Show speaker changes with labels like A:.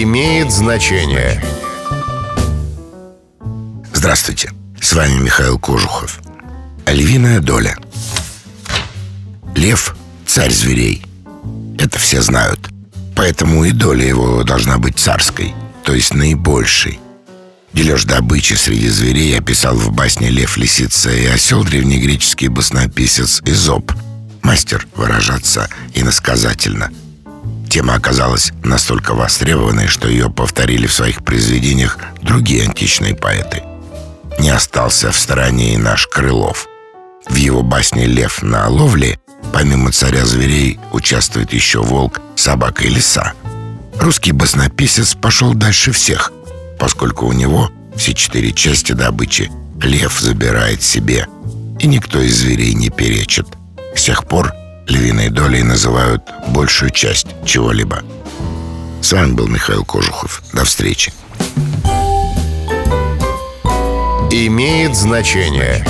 A: имеет значение.
B: Здравствуйте, с вами Михаил Кожухов. Львиная доля. Лев – царь зверей. Это все знают. Поэтому и доля его должна быть царской, то есть наибольшей. Дележ добычи среди зверей описал в басне «Лев, лисица и осел» древнегреческий баснописец Изоп, мастер выражаться иносказательно – Тема оказалась настолько востребованной, что ее повторили в своих произведениях другие античные поэты. Не остался в стороне и наш Крылов. В его басне «Лев на ловле» помимо царя зверей участвует еще волк, собака и лиса. Русский баснописец пошел дальше всех, поскольку у него все четыре части добычи лев забирает себе, и никто из зверей не перечит. С тех пор львиной долей называют большую часть чего-либо. С вами был Михаил Кожухов. До встречи.
A: Имеет значение.